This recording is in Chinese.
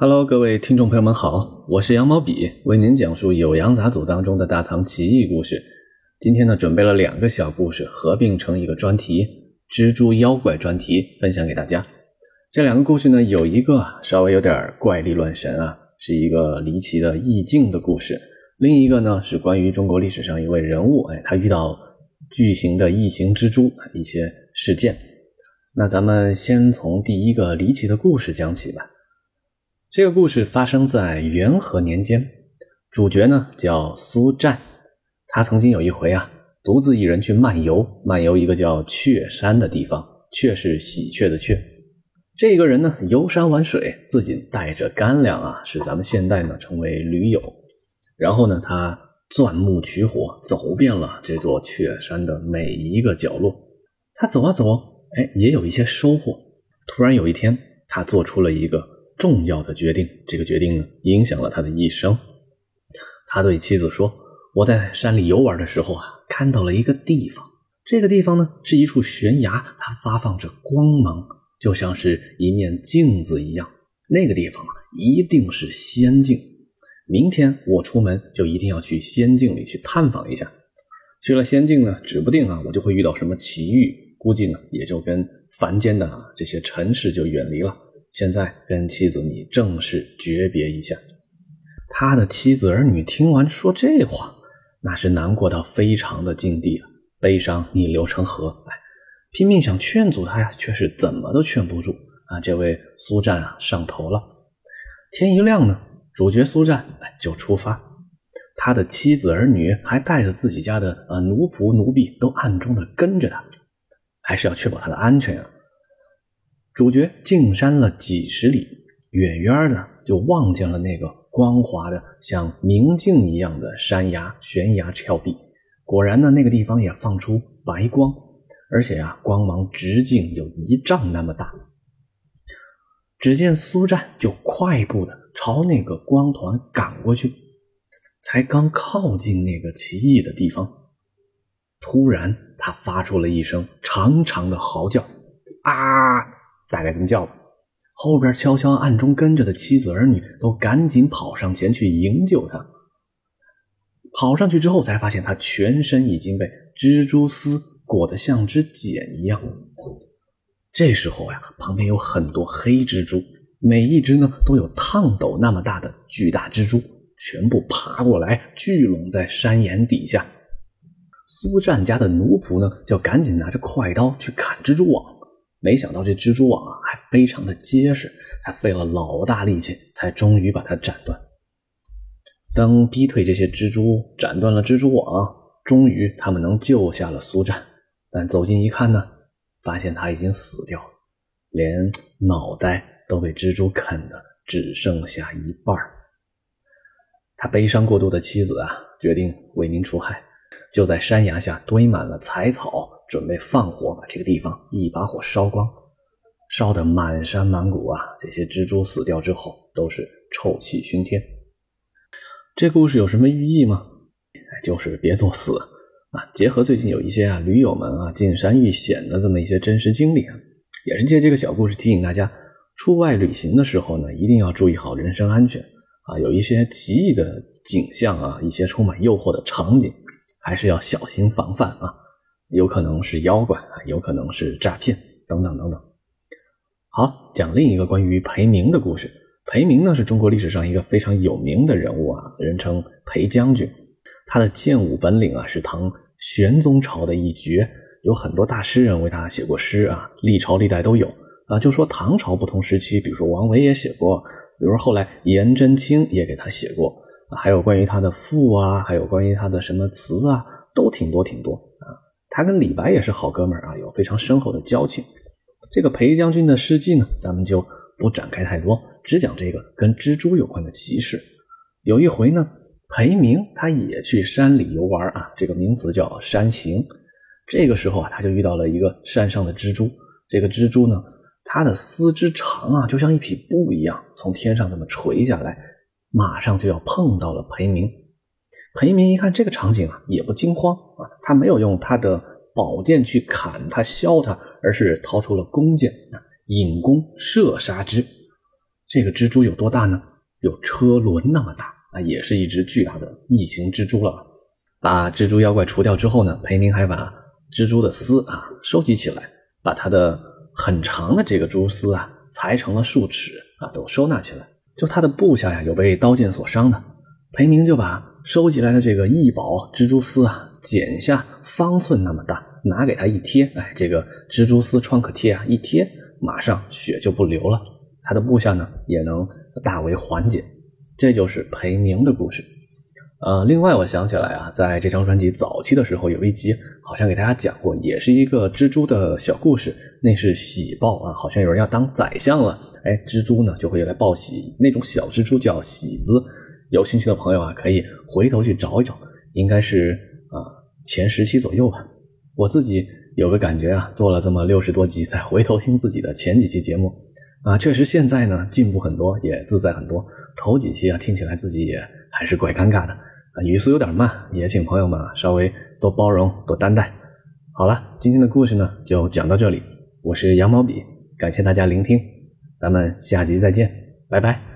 Hello，各位听众朋友们好，我是羊毛笔，为您讲述《酉阳杂俎》当中的大唐奇异故事。今天呢，准备了两个小故事，合并成一个专题——蜘蛛妖怪专题，分享给大家。这两个故事呢，有一个稍微有点怪力乱神啊，是一个离奇的意境的故事；另一个呢，是关于中国历史上一位人物，哎，他遇到巨型的异形蜘蛛一些事件。那咱们先从第一个离奇的故事讲起吧。这个故事发生在元和年间，主角呢叫苏战，他曾经有一回啊，独自一人去漫游，漫游一个叫雀山的地方，雀是喜鹊的雀。这个人呢游山玩水，自己带着干粮啊，是咱们现代呢称为驴友。然后呢，他钻木取火，走遍了这座雀山的每一个角落。他走啊走，哎，也有一些收获。突然有一天，他做出了一个。重要的决定，这个决定呢，影响了他的一生。他对妻子说：“我在山里游玩的时候啊，看到了一个地方。这个地方呢，是一处悬崖，它发放着光芒，就像是一面镜子一样。那个地方啊，一定是仙境。明天我出门就一定要去仙境里去探访一下。去了仙境呢，指不定啊，我就会遇到什么奇遇，估计呢，也就跟凡间的这些尘世就远离了。”现在跟妻子你正式诀别一下。他的妻子儿女听完说这话，那是难过到非常的境地啊，悲伤逆流成河，哎，拼命想劝阻他呀，却是怎么都劝不住啊。这位苏战啊，上头了。天一亮呢，主角苏战哎就出发，他的妻子儿女还带着自己家的呃奴仆奴婢都暗中的跟着他，还是要确保他的安全啊。主角进山了几十里，远远的就望见了那个光滑的像明镜一样的山崖悬崖峭壁。果然呢，那个地方也放出白光，而且呀，光芒直径有一丈那么大。只见苏战就快步的朝那个光团赶过去，才刚靠近那个奇异的地方，突然他发出了一声长长的嚎叫，啊！大概这么叫吧。后边悄悄暗中跟着的妻子儿女都赶紧跑上前去营救他。跑上去之后，才发现他全身已经被蜘蛛丝裹得像只茧一样。这时候呀，旁边有很多黑蜘蛛，每一只呢都有烫斗那么大的巨大蜘蛛，全部爬过来聚拢在山岩底下。苏战家的奴仆呢，就赶紧拿着快刀去砍蜘蛛网。没想到这蜘蛛网啊还非常的结实，他费了老大力气才终于把它斩断。当逼退这些蜘蛛，斩断了蜘蛛网，终于他们能救下了苏战。但走近一看呢，发现他已经死掉了，连脑袋都被蜘蛛啃的只剩下一半他悲伤过度的妻子啊，决定为民除害，就在山崖下堆满了柴草。准备放火把这个地方一把火烧光，烧得满山满谷啊！这些蜘蛛死掉之后都是臭气熏天。这故事有什么寓意吗？就是别作死啊！结合最近有一些啊驴友们啊进山遇险的这么一些真实经历啊，也是借这个小故事提醒大家，出外旅行的时候呢，一定要注意好人身安全啊！有一些奇异的景象啊，一些充满诱惑的场景，还是要小心防范啊！有可能是妖怪啊，有可能是诈骗，等等等等。好，讲另一个关于裴明的故事。裴明呢，是中国历史上一个非常有名的人物啊，人称裴将军。他的剑舞本领啊，是唐玄宗朝的一绝，有很多大诗人为他写过诗啊，历朝历代都有啊。就说唐朝不同时期，比如说王维也写过，比如说后来颜真卿也给他写过，还有关于他的赋啊，还有关于他的什么词啊，都挺多挺多。他跟李白也是好哥们儿啊，有非常深厚的交情。这个裴将军的事迹呢，咱们就不展开太多，只讲这个跟蜘蛛有关的奇事。有一回呢，裴明他也去山里游玩啊，这个名词叫山行。这个时候啊，他就遇到了一个山上的蜘蛛。这个蜘蛛呢，它的丝之长啊，就像一匹布一样，从天上这么垂下来，马上就要碰到了裴明。裴明一看这个场景啊，也不惊慌啊，他没有用他的宝剑去砍他、削他，而是掏出了弓箭啊，引弓射杀之。这个蜘蛛有多大呢？有车轮那么大啊，也是一只巨大的异形蜘蛛了。把蜘蛛妖怪除掉之后呢，裴明还把蜘蛛的丝啊收集起来，把它的很长的这个蛛丝啊裁成了数尺啊，都收纳起来。就他的部下呀有被刀剑所伤的，裴明就把收集来的这个异宝蜘蛛丝啊剪下方寸那么大，拿给他一贴，哎，这个蜘蛛丝创可贴啊一贴，马上血就不流了。他的部下呢也能大为缓解。这就是裴明的故事。呃，另外我想起来啊，在这张专辑早期的时候，有一集好像给大家讲过，也是一个蜘蛛的小故事。那是喜报啊，好像有人要当宰相了，哎，蜘蛛呢就会来报喜。那种小蜘蛛叫喜子，有兴趣的朋友啊，可以回头去找一找，应该是啊前十期左右吧。我自己有个感觉啊，做了这么六十多集，再回头听自己的前几期节目啊，确实现在呢进步很多，也自在很多。头几期啊，听起来自己也还是怪尴尬的。语速有点慢，也请朋友们啊稍微多包容、多担待。好了，今天的故事呢就讲到这里。我是羊毛笔，感谢大家聆听，咱们下集再见，拜拜。